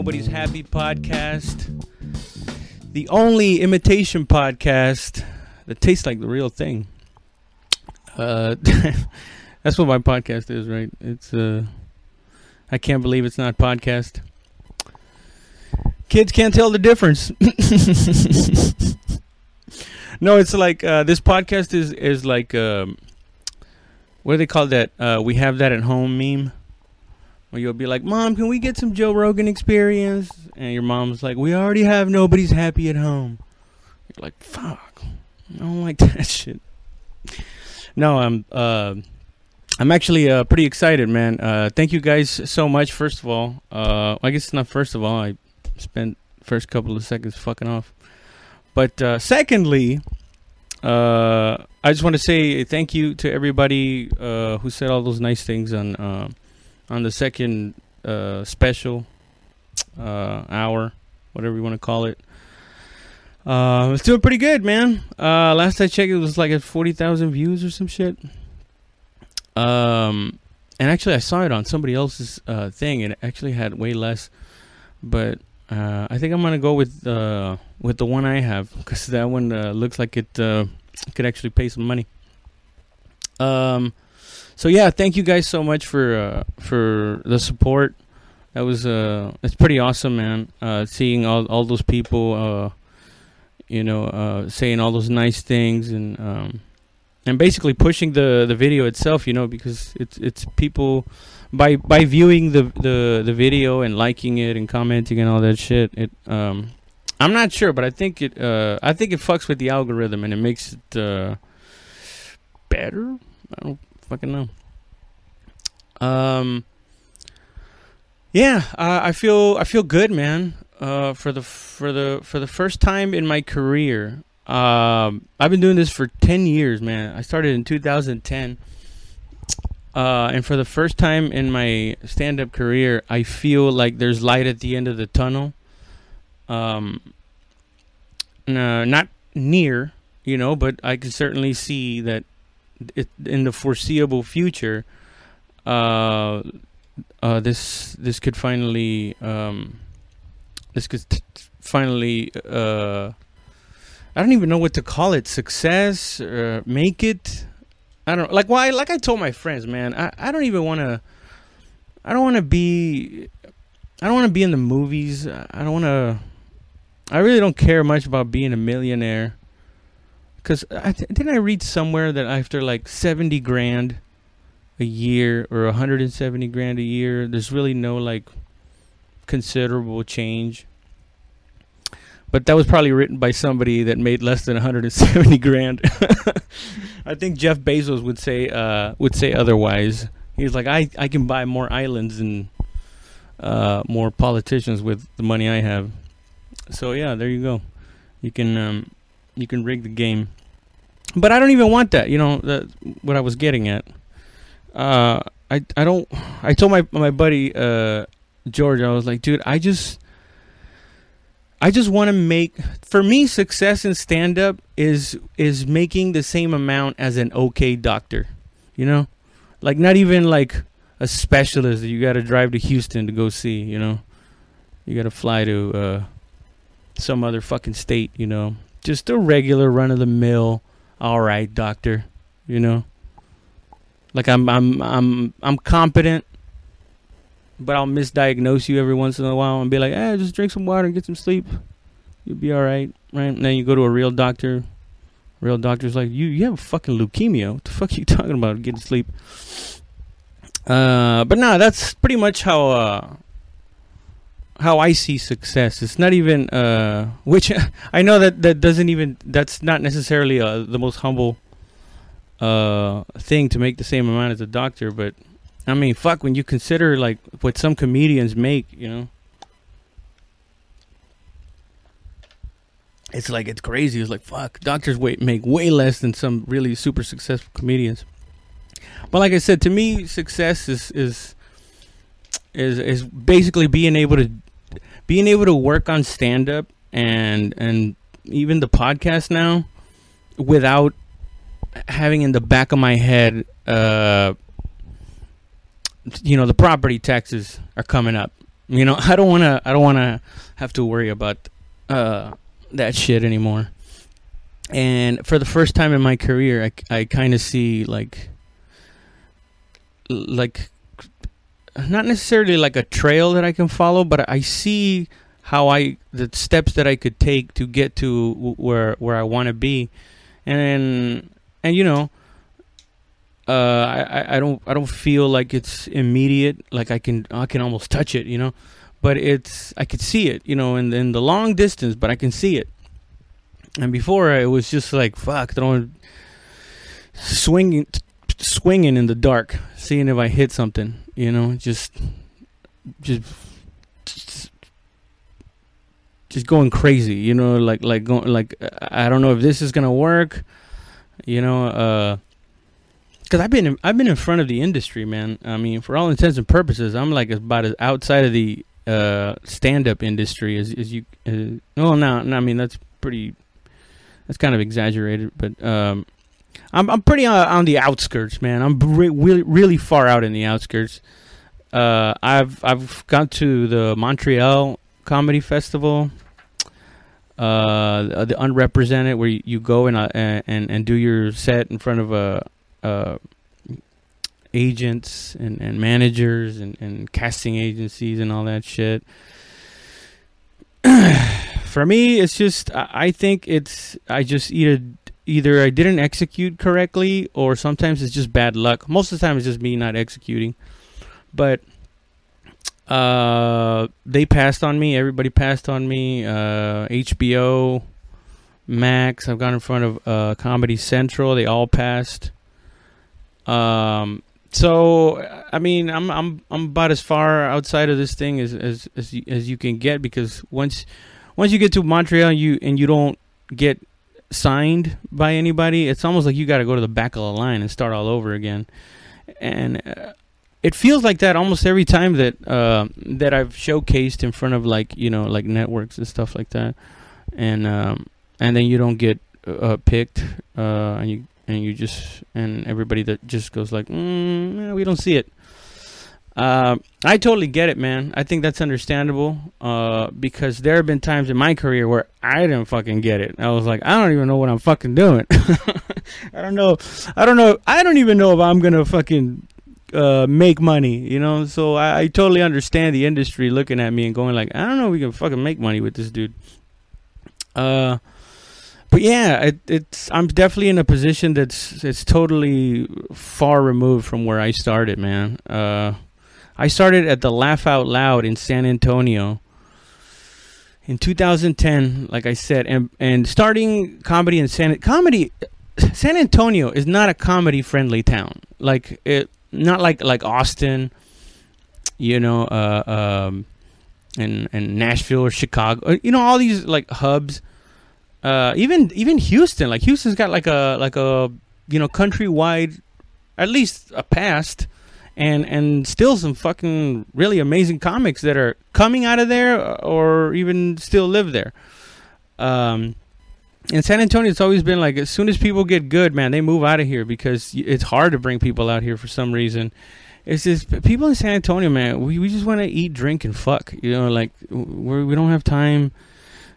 Nobody's Happy podcast. The only imitation podcast that tastes like the real thing. Uh, that's what my podcast is, right? It's uh, I can't believe it's not podcast. Kids can't tell the difference. no, it's like uh, this podcast is is like um, what do they call that? Uh, we have that at home meme. Where you'll be like, Mom, can we get some Joe Rogan experience? And your mom's like, We already have nobody's happy at home. You're like, fuck. I don't like that shit. No, I'm uh I'm actually uh, pretty excited, man. Uh, thank you guys so much. First of all, uh, I guess not first of all. I spent first couple of seconds fucking off, but uh, secondly, uh, I just want to say thank you to everybody uh, who said all those nice things on uh, on the second uh, special uh, hour, whatever you want to call it. Uh, it's doing pretty good, man. Uh, last I checked, it was like at forty thousand views or some shit. Um, and actually, I saw it on somebody else's uh, thing, it actually had way less. But uh, I think I'm gonna go with uh, with the one I have because that one uh, looks like it uh, could actually pay some money. Um, so yeah, thank you guys so much for uh, for the support. That was uh, it's pretty awesome, man. Uh, seeing all all those people, uh, you know, uh, saying all those nice things and um, and basically pushing the the video itself, you know, because it's it's people by by viewing the the the video and liking it and commenting and all that shit. It um, I'm not sure, but I think it uh, I think it fucks with the algorithm and it makes it better. I don't fucking know. Um. Yeah, uh, I feel I feel good, man. Uh, for the for the for the first time in my career, um, I've been doing this for ten years, man. I started in 2010, uh, and for the first time in my stand-up career, I feel like there's light at the end of the tunnel. Um, no, not near, you know, but I can certainly see that in the foreseeable future, uh, uh, this this could finally um, this could t- finally uh, I don't even know what to call it success uh, make it. I don't like why like I told my friends man I, I don't even want to I don't want to be I don't want to be in the movies. I don't want to I really don't care much about being a millionaire because I th- didn't I read somewhere that after like 70 grand a year or 170 grand a year there's really no like considerable change? But that was probably written by somebody that made less than 170 grand. I think jeff bezos would say uh would say otherwise. He's like i i can buy more islands and uh more politicians with the money i have. So yeah there you go. You can um you can rig the game but i don't even want that you know what i was getting at uh, I I don't. I told my my buddy uh, George, I was like, dude, I just I just want to make for me success in stand up is is making the same amount as an okay doctor. You know? Like not even like a specialist that you got to drive to Houston to go see, you know. You got to fly to uh some other fucking state, you know. Just a regular run of the mill all right doctor, you know. Like I'm I'm I'm I'm competent, but I'll misdiagnose you every once in a while and be like, "Eh, just drink some water and get some sleep. You'll be all right." Right? And then you go to a real doctor. Real doctor's like, "You you have fucking leukemia. What the fuck are you talking about? Getting sleep?" Uh, but no, that's pretty much how uh how I see success. It's not even uh which I know that that doesn't even that's not necessarily uh, the most humble uh thing to make the same amount as a doctor, but I mean, fuck, when you consider like what some comedians make, you know, it's like it's crazy. It's like fuck, doctors make way less than some really super successful comedians. But like I said, to me, success is is is is basically being able to being able to work on stand up and and even the podcast now without having in the back of my head uh you know the property taxes are coming up You know, I don't want to. I don't want to have to worry about uh, that shit anymore. And for the first time in my career, I, I kind of see like like not necessarily like a trail that I can follow, but I see how I the steps that I could take to get to where where I want to be, and and you know, uh, I I don't I don't feel like it's immediate, like I can I can almost touch it, you know, but it's I could see it, you know, in in the long distance, but I can see it. And before it was just like fuck, throwing, swinging, swinging in the dark, seeing if I hit something, you know, just just just going crazy, you know, like like going like I don't know if this is gonna work, you know, uh, because I've been I've been in front of the industry, man. I mean, for all intents and purposes, I'm like about as outside of the uh, stand up industry as as you. Uh, well, no, no, I mean that's pretty. That's kind of exaggerated, but um, I'm I'm pretty on, on the outskirts, man. I'm re- really really far out in the outskirts. Uh, I've I've gone to the Montreal Comedy Festival uh, the unrepresented, where you, you go and, uh, and and do your set in front of a, uh, agents and, and managers and, and casting agencies and all that shit. For me, it's just I think it's I just either either I didn't execute correctly or sometimes it's just bad luck. Most of the time, it's just me not executing. But uh, they passed on me. Everybody passed on me. Uh, HBO, Max. I've gone in front of uh, Comedy Central. They all passed. Um, so I mean, I'm I'm I'm about as far outside of this thing as as as you, as you can get because once once you get to Montreal, you and you don't get signed by anybody, it's almost like you got to go to the back of the line and start all over again. And uh, it feels like that almost every time that uh, that I've showcased in front of like you know like networks and stuff like that, and um, and then you don't get uh, picked, uh, and you and you just and everybody that just goes like, mm, we don't see it. Uh, I totally get it, man. I think that's understandable uh, because there have been times in my career where I didn't fucking get it. I was like, I don't even know what I'm fucking doing. I don't know. I don't know. I don't even know if I'm gonna fucking uh, make money, you know. So I, I, totally understand the industry looking at me and going like, I don't know, if we can fucking make money with this dude. Uh, but yeah, it, it's I'm definitely in a position that's it's totally far removed from where I started, man. Uh, I started at the Laugh Out Loud in San Antonio in 2010, like I said, and and starting comedy in San comedy. San Antonio is not a comedy friendly town. Like it, not like like Austin, you know, uh, um, and and Nashville or Chicago, uh, you know, all these like hubs. Uh, even even Houston, like Houston's got like a like a you know countrywide, at least a past, and and still some fucking really amazing comics that are coming out of there or even still live there. Um, in San Antonio, it's always been like as soon as people get good, man, they move out of here because it's hard to bring people out here for some reason. It's just people in San Antonio, man. We we just want to eat, drink, and fuck. You know, like we we don't have time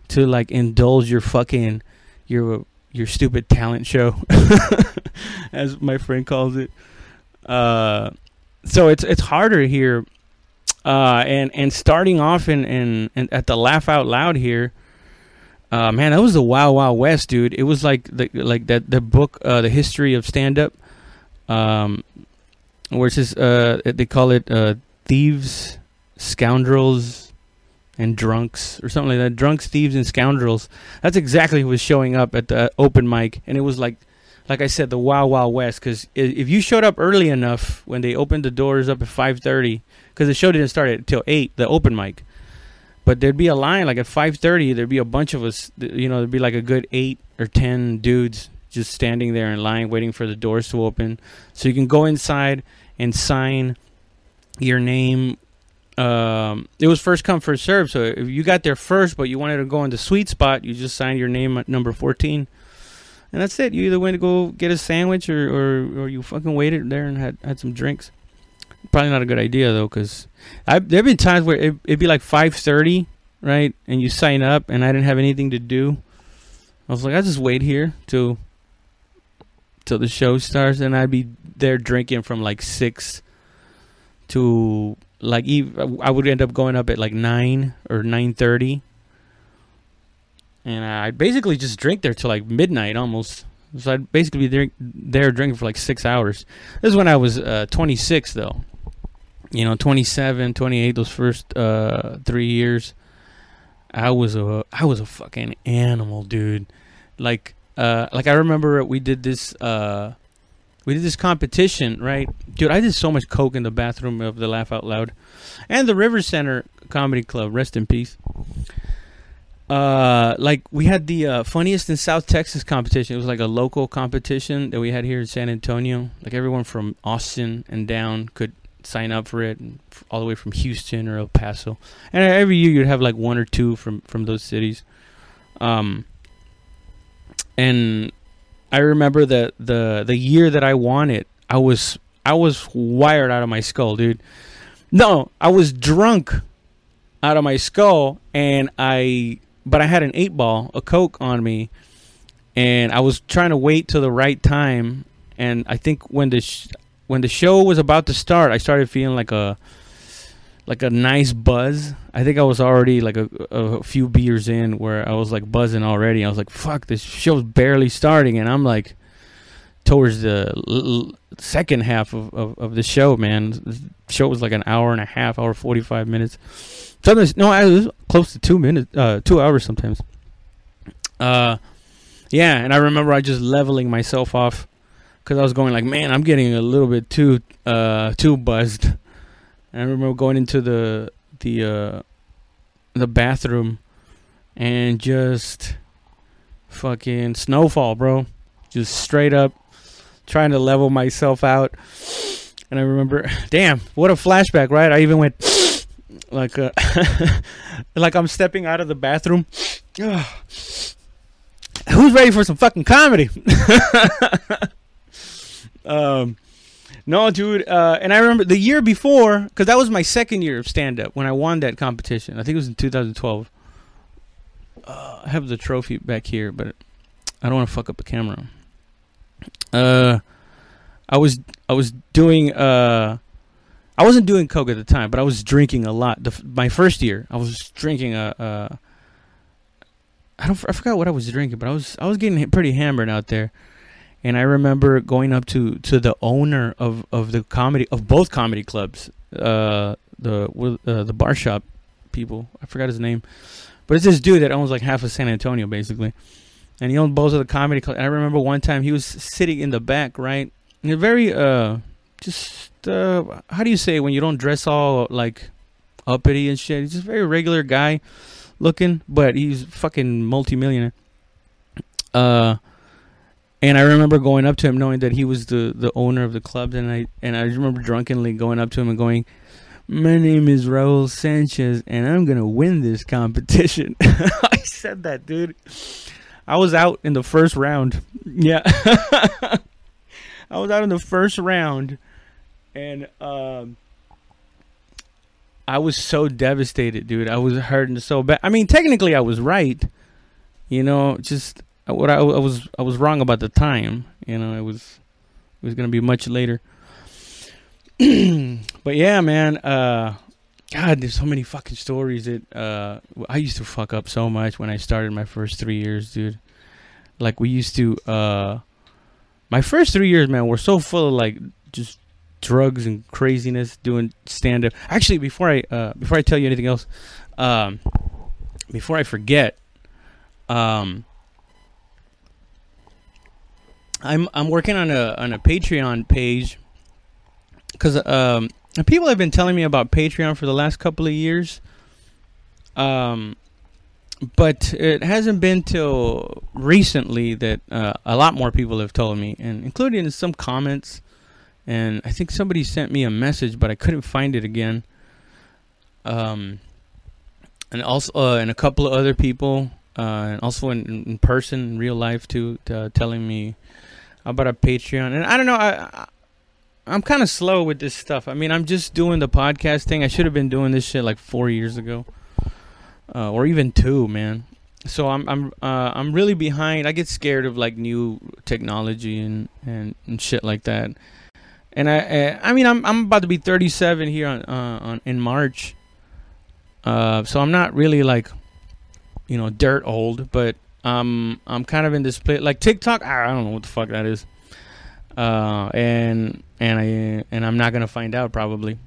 to like indulge your fucking your your stupid talent show, as my friend calls it. Uh, so it's it's harder here, uh, and and starting off in, in, in at the laugh out loud here uh, man, that was the Wild Wild West, dude. It was like the like that the book, uh, the history of stand up, um, where it's uh, they call it uh, thieves, scoundrels, and drunks or something like that. Drunks, thieves, and scoundrels. That's exactly who was showing up at the open mic, and it was like, like I said, the Wild Wild West. Because if you showed up early enough when they opened the doors up at five thirty, because the show didn't start until eight, the open mic but there'd be a line like at 5:30. There'd be a bunch of us. You know, there'd be like a good eight or ten dudes just standing there in line, waiting for the doors to open, so you can go inside and sign your name. Um, it was first come first serve. So if you got there first, but you wanted to go in the sweet spot, you just signed your name at number 14, and that's it. You either went to go get a sandwich or or, or you fucking waited there and had had some drinks. Probably not a good idea though, because there've been times where it, it'd be like five thirty, right, and you sign up, and I didn't have anything to do. I was like, I just wait here till till the show starts, and I'd be there drinking from like six to like I would end up going up at like nine or nine thirty, and I basically just drink there till like midnight almost. So I'd basically be there, there drinking for like six hours. This is when I was uh, 26 though. You know, 27, 28, those first uh, three years. I was a I was a fucking animal, dude. Like uh, like I remember we did this uh, we did this competition, right? Dude, I did so much coke in the bathroom of the Laugh Out Loud, and the River Center Comedy Club. Rest in peace. Uh, like we had the uh, funniest in South Texas competition. It was like a local competition that we had here in San Antonio. Like everyone from Austin and down could sign up for it, all the way from Houston or El Paso. And every year you'd have like one or two from from those cities. Um, and I remember that the the year that I won it, I was I was wired out of my skull, dude. No, I was drunk out of my skull, and I but I had an eight ball, a coke on me, and I was trying to wait till the right time. And I think when the sh- when the show was about to start, I started feeling like a like a nice buzz. I think I was already like a, a few beers in where I was like buzzing already. I was like, "Fuck, this show's barely starting," and I'm like towards the l- second half of, of, of, the show. Man, the show was like an hour and a half, hour forty five minutes. Sometimes no, I was close to two minutes, uh, two hours sometimes. Uh, yeah, and I remember I just leveling myself off because I was going like, man, I'm getting a little bit too uh too buzzed and I remember going into the the uh, the bathroom and just fucking snowfall, bro. Just straight up trying to level myself out. And I remember, damn, what a flashback, right? I even went like uh, like I'm stepping out of the bathroom. Who's ready for some fucking comedy? um no, dude. Uh, and I remember the year before, because that was my second year of stand up when I won that competition. I think it was in 2012. Uh, I have the trophy back here, but I don't want to fuck up the camera. Uh, I was I was doing uh, I wasn't doing coke at the time, but I was drinking a lot. The, my first year, I was drinking a. Uh, I don't I forgot what I was drinking, but I was I was getting pretty hammered out there and I remember going up to to the owner of of the comedy of both comedy clubs, uh, the uh, the bar shop people. I forgot his name, but it's this dude that owns like half of San Antonio basically, and he owned both of the comedy clubs. I remember one time he was sitting in the back, right, and a very uh, just uh, how do you say when you don't dress all like uppity and shit. He's just a very regular guy looking, but he's fucking multimillionaire. Uh and I remember going up to him, knowing that he was the, the owner of the club, and I and I remember drunkenly going up to him and going, "My name is Raul Sanchez, and I'm gonna win this competition." I said that, dude. I was out in the first round. Yeah, I was out in the first round, and um, I was so devastated, dude. I was hurting so bad. I mean, technically, I was right. You know, just what I, I, was I was wrong about the time. You know, it was it was gonna be much later. but yeah, man. Uh, God, there's so many fucking stories that uh, I used to fuck up so much when I started my first three years, dude. Like we used to. Uh, my first three years, man, were so full of like just drugs and craziness doing stand up. Actually, before I uh, before I tell you anything else, um, before I forget, um, I'm I'm working on a on a Patreon page because um people have been telling me about Patreon for the last couple of years. Um, but it hasn't been till recently that uh, a lot more people have told me, and including some comments. And I think somebody sent me a message, but I couldn't find it again. Um, and also, uh, and a couple of other people, uh, and also in, in person, in real life too, uh, telling me about a Patreon, and I don't know. I I'm kind of slow with this stuff. I mean, I'm just doing the podcast thing. I should have been doing this shit like four years ago, uh, or even two, man. So I'm I'm uh, I'm really behind. I get scared of like new technology and and, and shit like that. And I, I I mean I'm I'm about to be 37 here on uh, on in March. Uh, so I'm not really like, you know, dirt old, but um I'm kind of in this place like TikTok. I don't know what the fuck that is. Uh, and and I and I'm not gonna find out probably.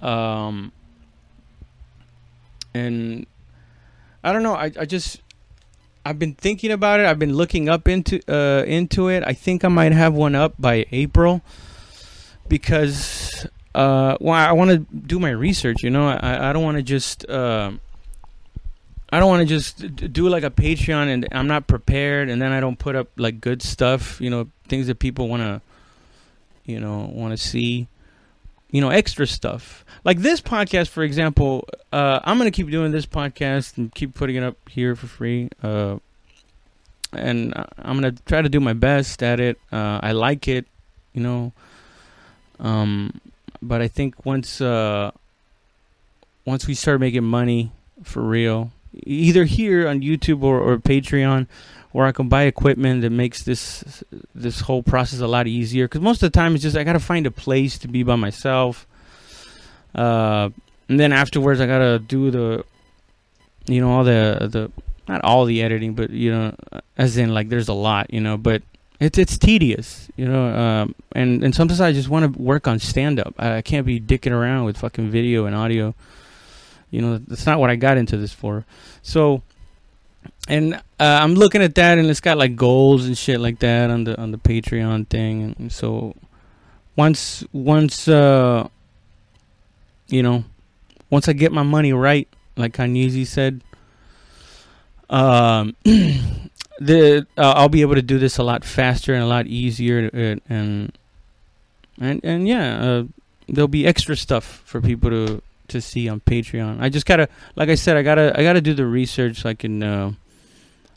Um, and I don't know. I I just I've been thinking about it. I've been looking up into uh into it. I think I might have one up by April because uh well I want to do my research. You know, I I don't want to just uh. I don't want to just do like a Patreon and I'm not prepared and then I don't put up like good stuff, you know, things that people want to you know, want to see you know, extra stuff. Like this podcast for example, uh I'm to keep doing this podcast and keep putting it up here for free. Uh and I'm to try to do my best at it. Uh I like it, you know. Um but I think once uh once we start making money for real either here on YouTube or, or Patreon, where I can buy equipment that makes this this whole process a lot easier. Because most of the time, it's just I gotta find a place to be by myself, uh, and then afterwards I gotta do the, you know, all the the not all the editing, but you know, as in like there's a lot, you know, but. It's it's tedious, you know, um, and and sometimes I just want to work on stand up. I, I can't be dicking around with fucking video and audio. You know, that's not what I got into this for. So, and uh, I'm looking at that, and it's got like goals and shit like that on the on the Patreon thing. And so, once once uh, you know, once I get my money right, like Kanye said, um, the uh, I'll be able to do this a lot faster and a lot easier, and and and, and yeah, uh, there'll be extra stuff for people to to see on Patreon. I just gotta, like I said, I gotta, I gotta do the research so I can, uh,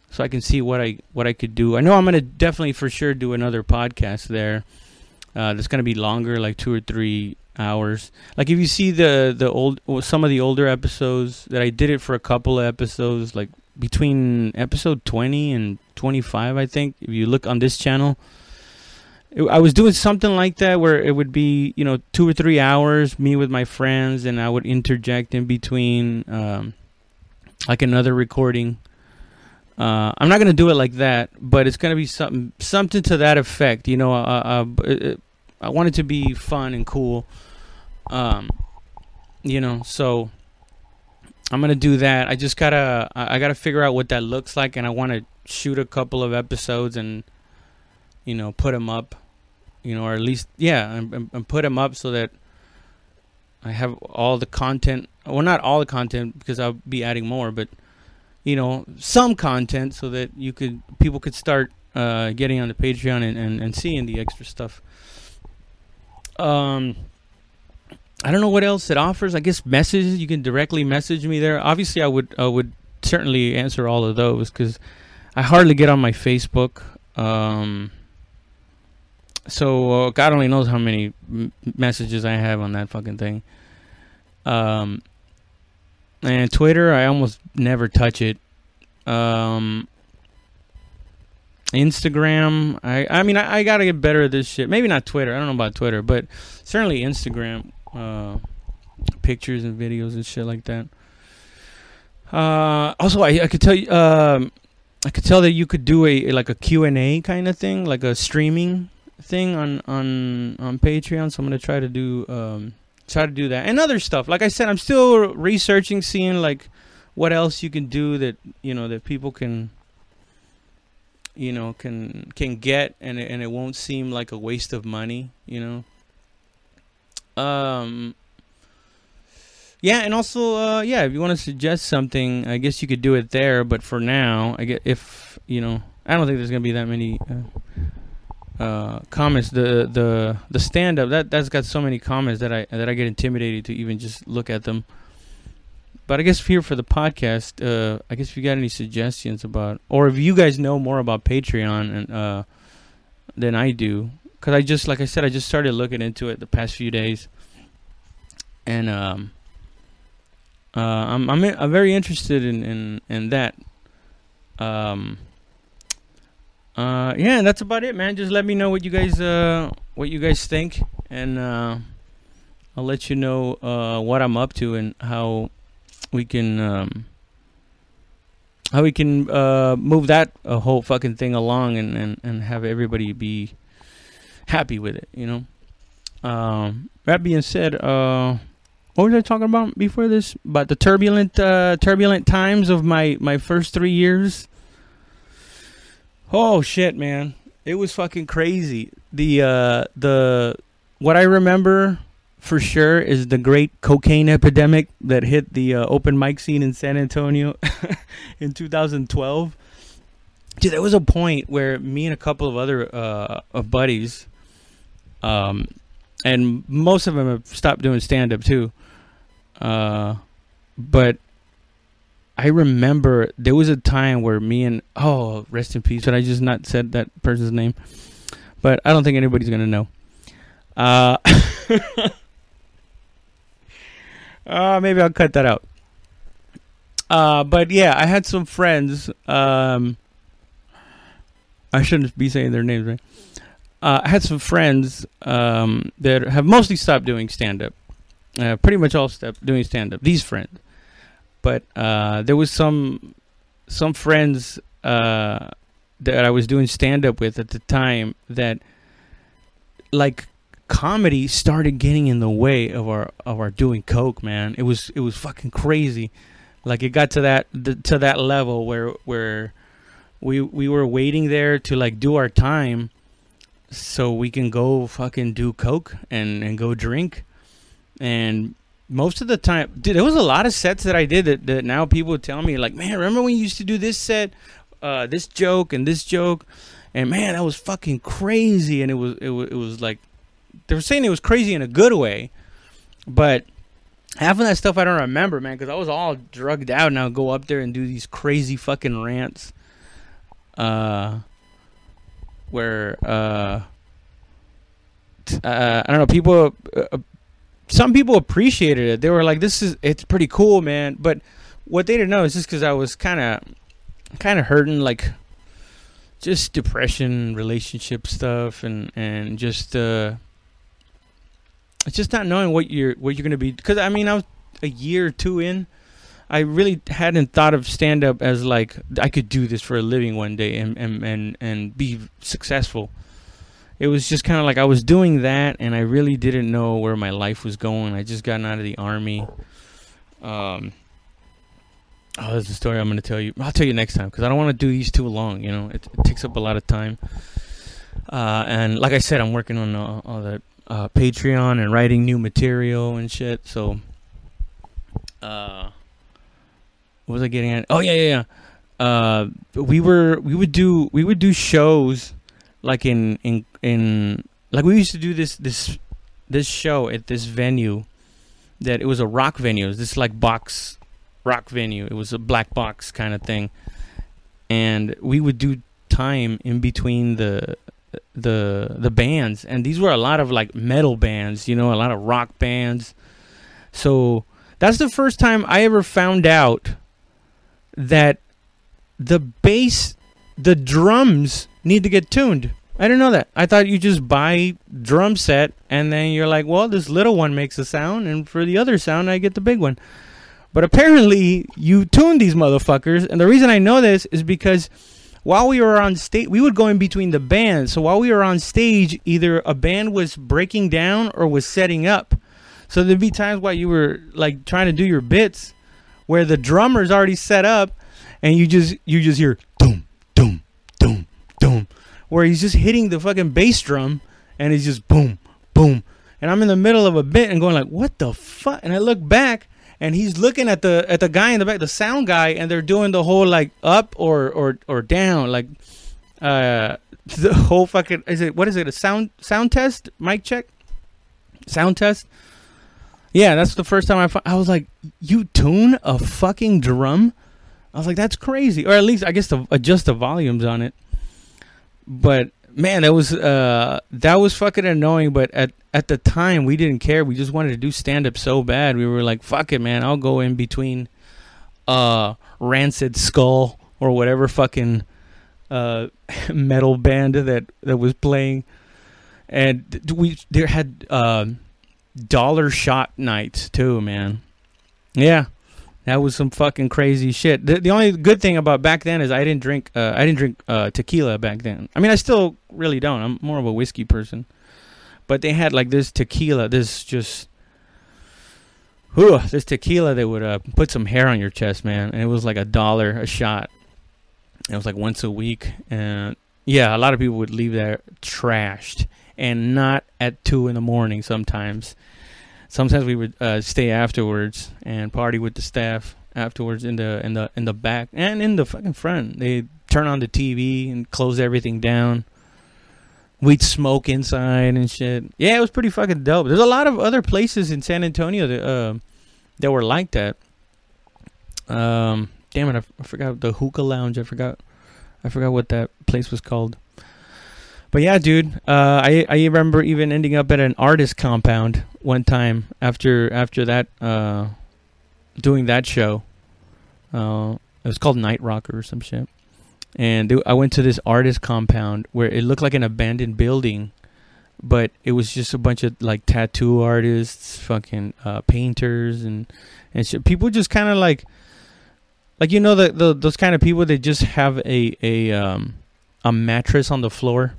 so I can see what I what I could do. I know I'm gonna definitely for sure do another podcast there. Uh, that's gonna be longer, like two or three hours. Like if you see the the old some of the older episodes that I did it for a couple of episodes, like between episode 20 and 25, I think. If you look on this channel I was doing something like that where it would be, you know, two or three hours, me with my friends, and I would interject in between, um, like another recording. Uh, I'm not gonna do it like that, but it's gonna be something, something to that effect. You know, uh, uh, it, I want it to be fun and cool. Um, you know, so I'm gonna do that. I just gotta, I gotta figure out what that looks like, and I want to shoot a couple of episodes and, you know, put them up you know, or at least yeah, and, and put them up so that I have all the content. Well, not all the content because I'll be adding more, but you know, some content so that you could people could start uh, getting on the Patreon and, and, and seeing the extra stuff. Um, I don't know what else it offers. I guess messages you can directly message me there. Obviously, I would I would certainly answer all of those because I hardly get on my Facebook. Um, so uh, God only knows how many m- messages I have on that fucking thing. Um, and Twitter, I almost never touch it. Um, Instagram, I I mean I, I, gotta get better at this shit. Maybe not Twitter. I don't know about Twitter, but certainly Instagram, uh, pictures and videos and shit like that. Uh, also, I, I could tell you, um, I could tell that you could do a like a Q and A kind of thing, like a streaming thing on on on Patreon, so I'm gonna try to do um, try to do that and other stuff. Like I said, I'm still researching, seeing like what else you can do that you know that people can you know can can get and and it won't seem like a waste of money. You know. Um. Yeah, and also, uh, yeah, if you want to suggest something, I guess you could do it there. But for now, I get if you know, I don't think there's gonna be that many uh, uh, comments. The the the stand up that that's got so many comments that I that I get intimidated to even just look at them. But I guess here for the podcast, uh, I guess if you got any suggestions about, or if you guys know more about Patreon and uh, than I do, because I just like I said I just started looking into it the past few days, and um, uh, I'm I'm I'm very interested in in in that. Um. Uh, yeah, that's about it, man. Just let me know what you guys uh what you guys think, and uh, I'll let you know uh what I'm up to and how we can um how we can uh move that uh, whole fucking thing along and and and have everybody be happy with it, you know. Um, that being said, uh, what was I talking about before this? About the turbulent, uh, turbulent times of my my first three years. Oh shit, man! It was fucking crazy. The uh, the what I remember for sure is the great cocaine epidemic that hit the uh, open mic scene in San Antonio in 2012. Dude, there was a point where me and a couple of other uh, buddies um, and most of them have stopped doing stand up too. Uh, but I remember there was a time where me and oh, rest in peace. But I just not said that person's name, but I don't think anybody's gonna know. Uh, uh maybe I'll cut that out. Uh, but yeah, I had some friends. Um, I shouldn't be saying their names, right? Uh, I had some friends um, that have mostly stopped doing stand up. Uh, pretty much all stopped doing stand up. These friends, but uh, there was some some friends uh, that I was doing stand up with at the time that like comedy started getting in the way of our of our doing coke. Man, it was it was fucking crazy. Like it got to that to that level where where we we were waiting there to like do our time so we can go fucking do coke and and go drink. And most of the time dude there was a lot of sets that i did that, that now people tell me like man remember when you used to do this set? Uh, this joke and this joke? And man that was fucking crazy. And it was it was, it was like they were saying it was crazy in a good way. But half of that stuff i don't remember man because i was all drugged out. And i'll go up there and do these crazy fucking rants. Uh where uh, uh, I don't know people. Uh, some people appreciated it. They were like, "This is it's pretty cool, man." But what they didn't know is just because I was kind of kind of hurting, like just depression, relationship stuff, and and just uh, it's just not knowing what you're what you're gonna be. Because I mean, I was a year or two in. I really hadn't thought of stand up as like I could do this for a living one day and and and, and be successful. It was just kind of like I was doing that and I really didn't know where my life was going. I just gotten out of the army. Um Oh, that's a story I'm going to tell you. I'll tell you next time because I don't want to do these too long. You know, it, it takes up a lot of time. Uh, and like I said, I'm working on uh, all that uh, Patreon and writing new material and shit. So, uh, what was I getting at? Oh yeah, yeah, yeah. Uh, we were we would do we would do shows like in in in like we used to do this this this show at this venue that it was a rock venue. It was this like box rock venue. It was a black box kind of thing, and we would do time in between the the the bands, and these were a lot of like metal bands, you know, a lot of rock bands. So that's the first time I ever found out that the bass, the drums need to get tuned. I didn't know that. I thought you just buy drum set and then you're like, well, this little one makes a sound, and for the other sound, I get the big one. But apparently, you tune these motherfuckers, and the reason I know this is because while we were on stage, we would go in between the bands. So while we were on stage, either a band was breaking down or was setting up. So there'd be times while you were like trying to do your bits, where the drummer's already set up and you just you just hear doom doom doom doom where he's just hitting the fucking bass drum and he's just boom boom. And I'm in the middle of a bit and going like what the fuck? And I look back and he's looking at the at the guy in the back the sound guy and they're doing the whole like up or or or down like uh the whole fucking is it what is it a sound sound test? Mic check? Sound test yeah, that's the first time I. I was like, "You tune a fucking drum?" I was like, "That's crazy," or at least I guess to adjust the volumes on it. But man, that was uh that was fucking annoying. But at at the time, we didn't care. We just wanted to do stand up so bad. We were like, fuck it, man. I'll go in between uh Rancid Skull or whatever fucking uh metal band that that was playing, and we there had uh, dollar shot nights too, man. Yeah. That was some fucking crazy shit. The, the only good thing about back then is I didn't drink. Uh, I didn't drink uh, tequila back then. I mean, I still really don't. I'm more of a whiskey person. But they had like this tequila. This just, whew, this tequila that would uh, put some hair on your chest, man. And it was like a dollar a shot. It was like once a week, and yeah, a lot of people would leave there trashed, and not at two in the morning sometimes sometimes we would uh, stay afterwards and party with the staff afterwards in the in the in the back and in the fucking front. They turn on the TV and close everything down. We'd smoke inside and shit. Yeah, it was pretty fucking dope. There's a lot of other places in San Antonio that uh, that were like that. Um, damn it, I, f- I forgot the hookah lounge. I forgot, I forgot what that place was called. But yeah, dude, uh, I I remember even ending up at an artist compound one time after after that uh, doing that show. Uh, it was called Night Rocker or some shit, and they, I went to this artist compound where it looked like an abandoned building, but it was just a bunch of like tattoo artists, fucking uh, painters, and and shit. people just kind of like like you know the, the those kind of people that just have a a um a mattress on the floor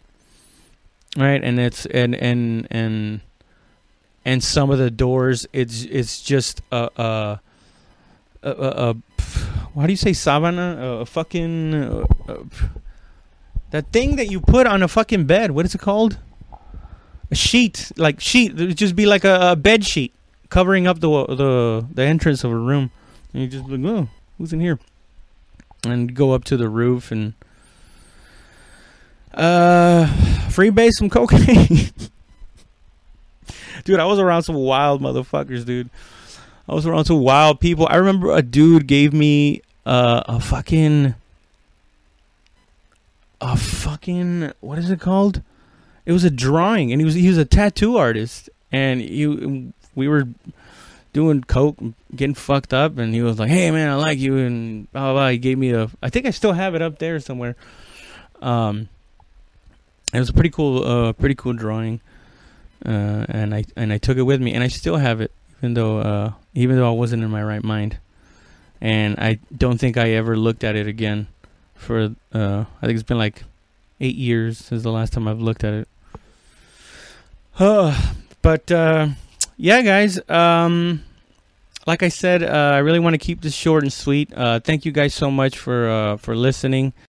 right? And it's and and and and some of the doors it's it's just a a a, a, a how do you say sabana? A, a fucking uh, uh, that thing that you put on a fucking bed what is it called? A sheet like sheet it would just be like a, a bed sheet covering up the the the entrance of a room. And you just like oh who's in here and go up to the roof and uh, freebase some cocaine. dude, I was around some wild motherfuckers, dude. I was around some wild people. I remember a dude gave me uh, a fucking a fucking what is it called? It was a drawing, and he was he was a tattoo artist, and you we were doing coke, getting fucked up, and he was like, "Hey man, I like you," and blah blah. blah. He gave me a. I think I still have it up there somewhere. Um, it was a pretty cool, uh, pretty cool drawing, uh, and I and I took it with me, and I still have it, even though uh, even though I wasn't in my right mind, and I don't think I ever looked at it again. For uh, I think it's been like eight years since the last time I've looked at it. but uh, yeah, guys. Um, like I said, uh, I really want to keep this short and sweet. Uh, thank you guys so much for uh, for listening.